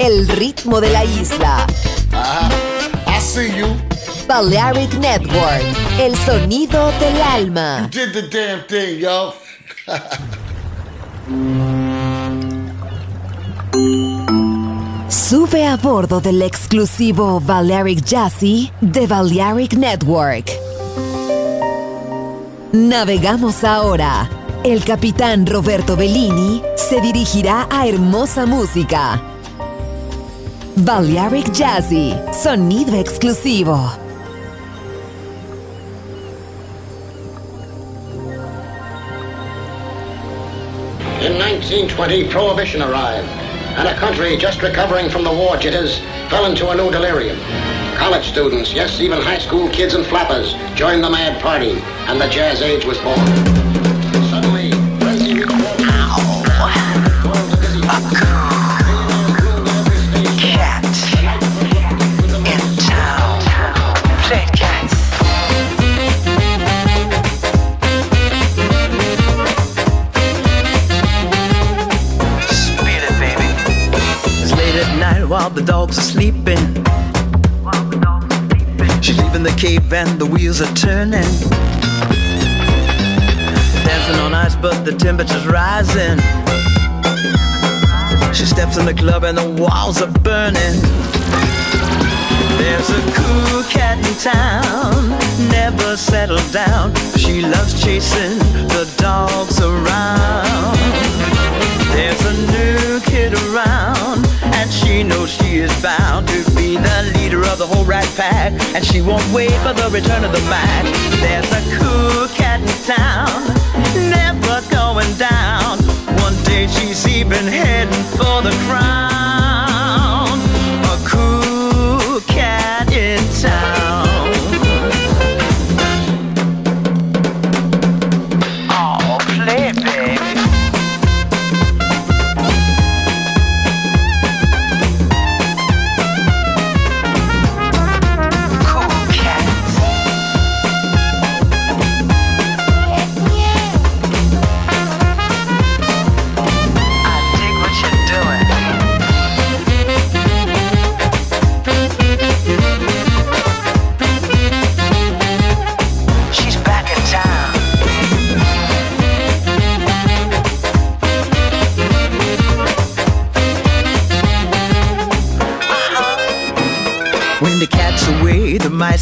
El ritmo de la isla. I see you. Balearic Network, el sonido del alma. You did the damn thing, yo. Sube a bordo del exclusivo Balearic Jazzy de Balearic Network. Navegamos ahora. El capitán Roberto Bellini se dirigirá a hermosa música. Balearic Jazzy, sonido exclusivo. In 1920, Prohibition arrived, and a country just recovering from the war jitters fell into a new delirium. College students, yes, even high school kids and flappers joined the mad party, and the jazz age was born. Suddenly, frenzy Cat in town. Played cats. Spit it, baby. It's late at night while the dogs are sleeping. Leaving the cave and the wheels are turning. Dancing on ice, but the temperature's rising. She steps in the club and the walls are burning. There's a cool cat in town, never settled down. She loves chasing the dogs around. There's a new kid around, whole rat pack. And she won't wait for the return of the Mac. There's a cool cat in town, never going down. One day she's even heading for the crown. A cool cat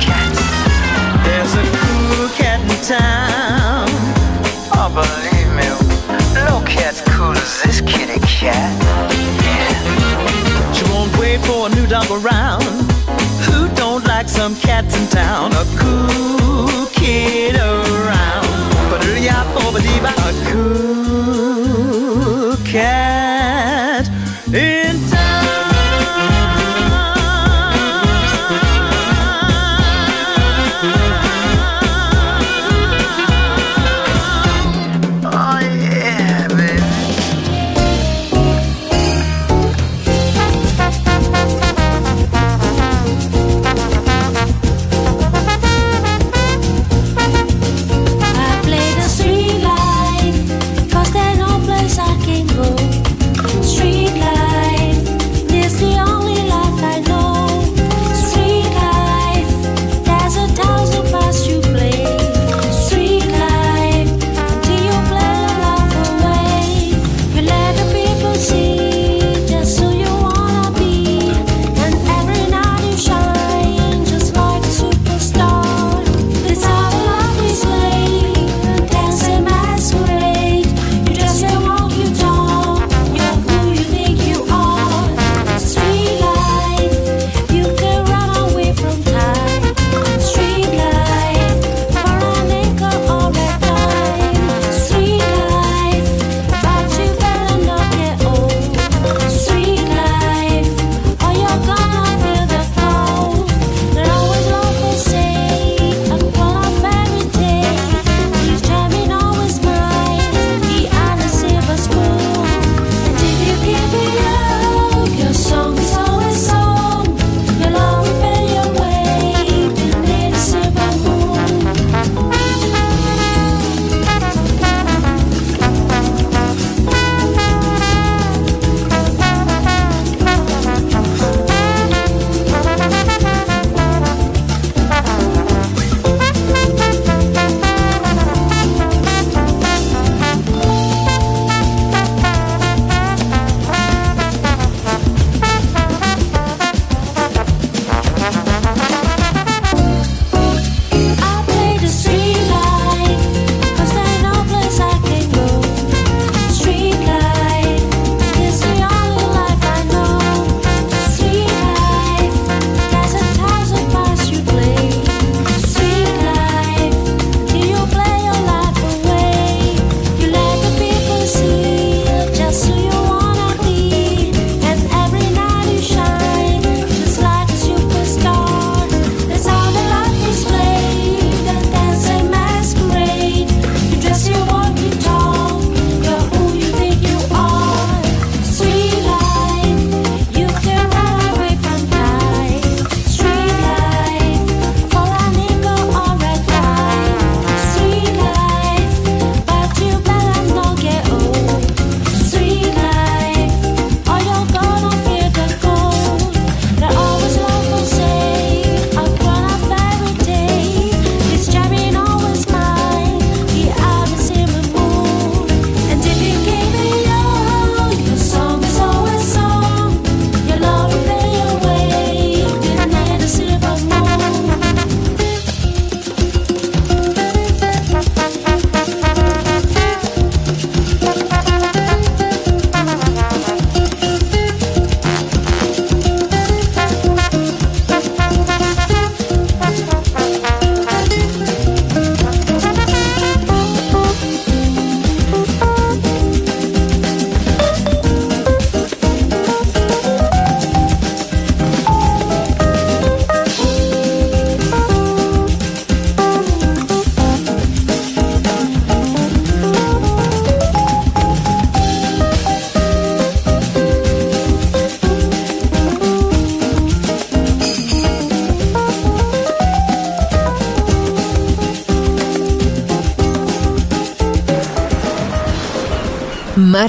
Cats. There's a cool cat in town. Oh, believe me, no cat's cool as this kitty cat. She won't wait for a new dog around. Some cats in town? A cool kid around. But a cool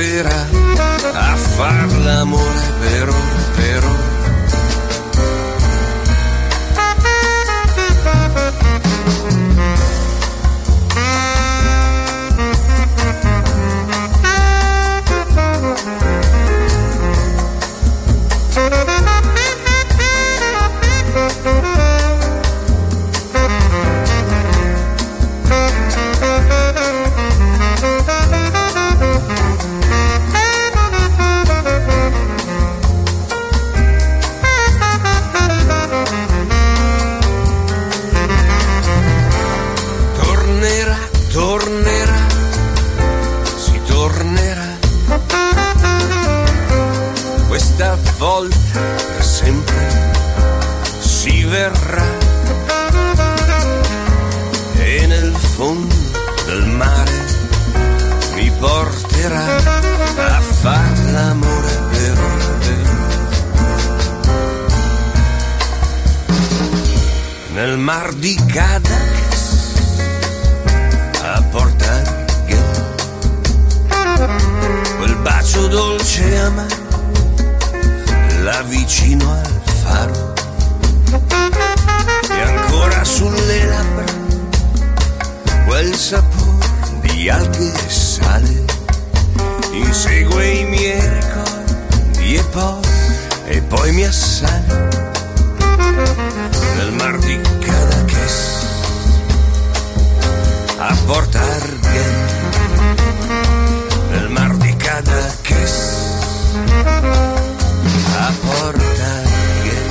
sera a far l'amore per ore, per ore portar bien el mar de cada kiss a portar bien.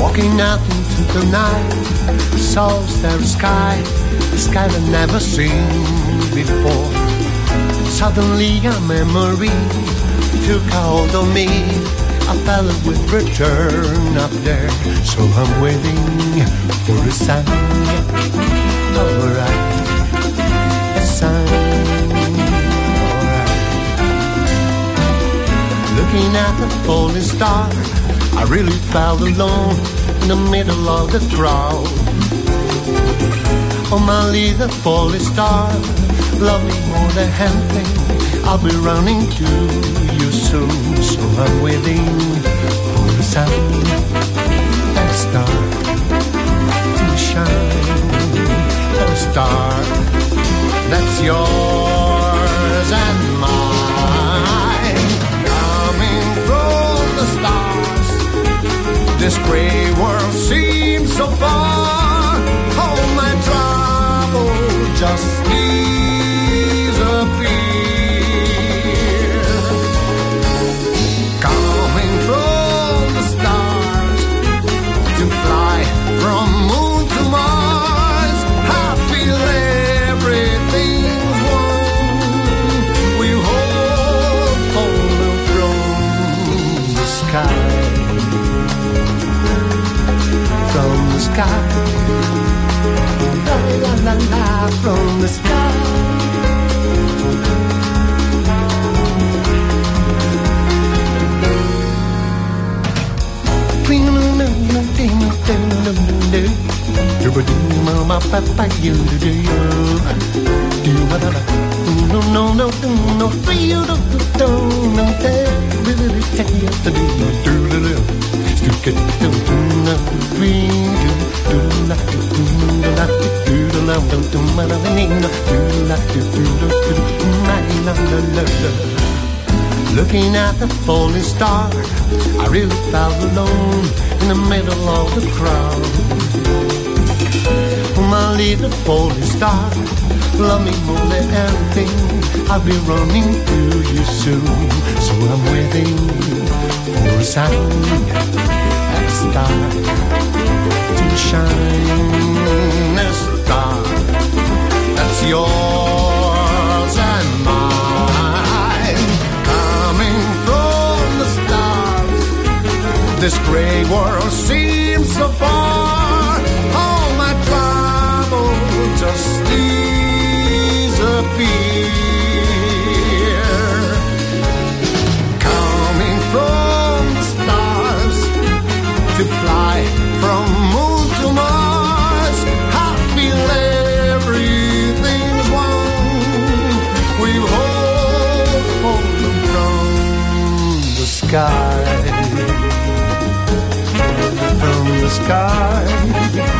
Walking out into the night. The souls their sky, the sky they've never seen before. Suddenly a memory took hold of me. A fellow would return up there, so I'm waiting for a sign. Alright, a sign. Alright. Looking at the falling star, I really felt alone in the middle of the crowd Oh, my little falling star, love me more than anything. I'll be running to you soon, so I'm waiting for the sun and star to shine. And a star that's yours and mine, coming from the stars. This gray world seems so far. All just disappear. No, no, no, no, for you Looking at the falling star, I really felt alone in the middle of the crowd. My little falling star, love me more than anything. I'll be running to you soon, so I'm waiting for a sign and a star to shine. A star that's yours and mine, coming from the stars. This gray world seems so far. Just disappear. Coming from the stars to fly from moon to Mars. I feel everything's one. We've all fallen from the sky from the sky.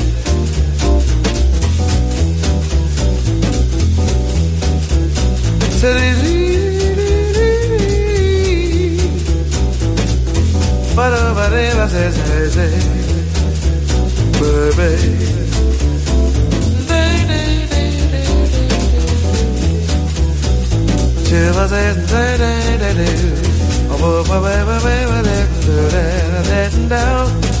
Down.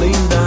Linda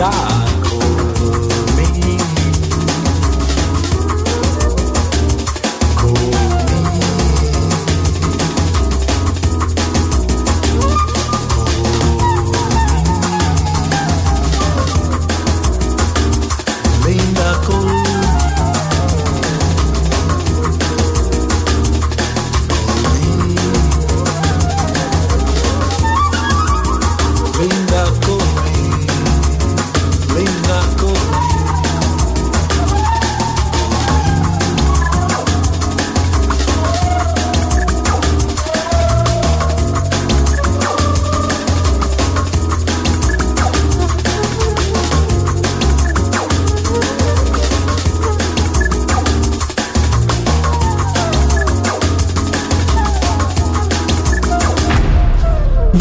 Tá.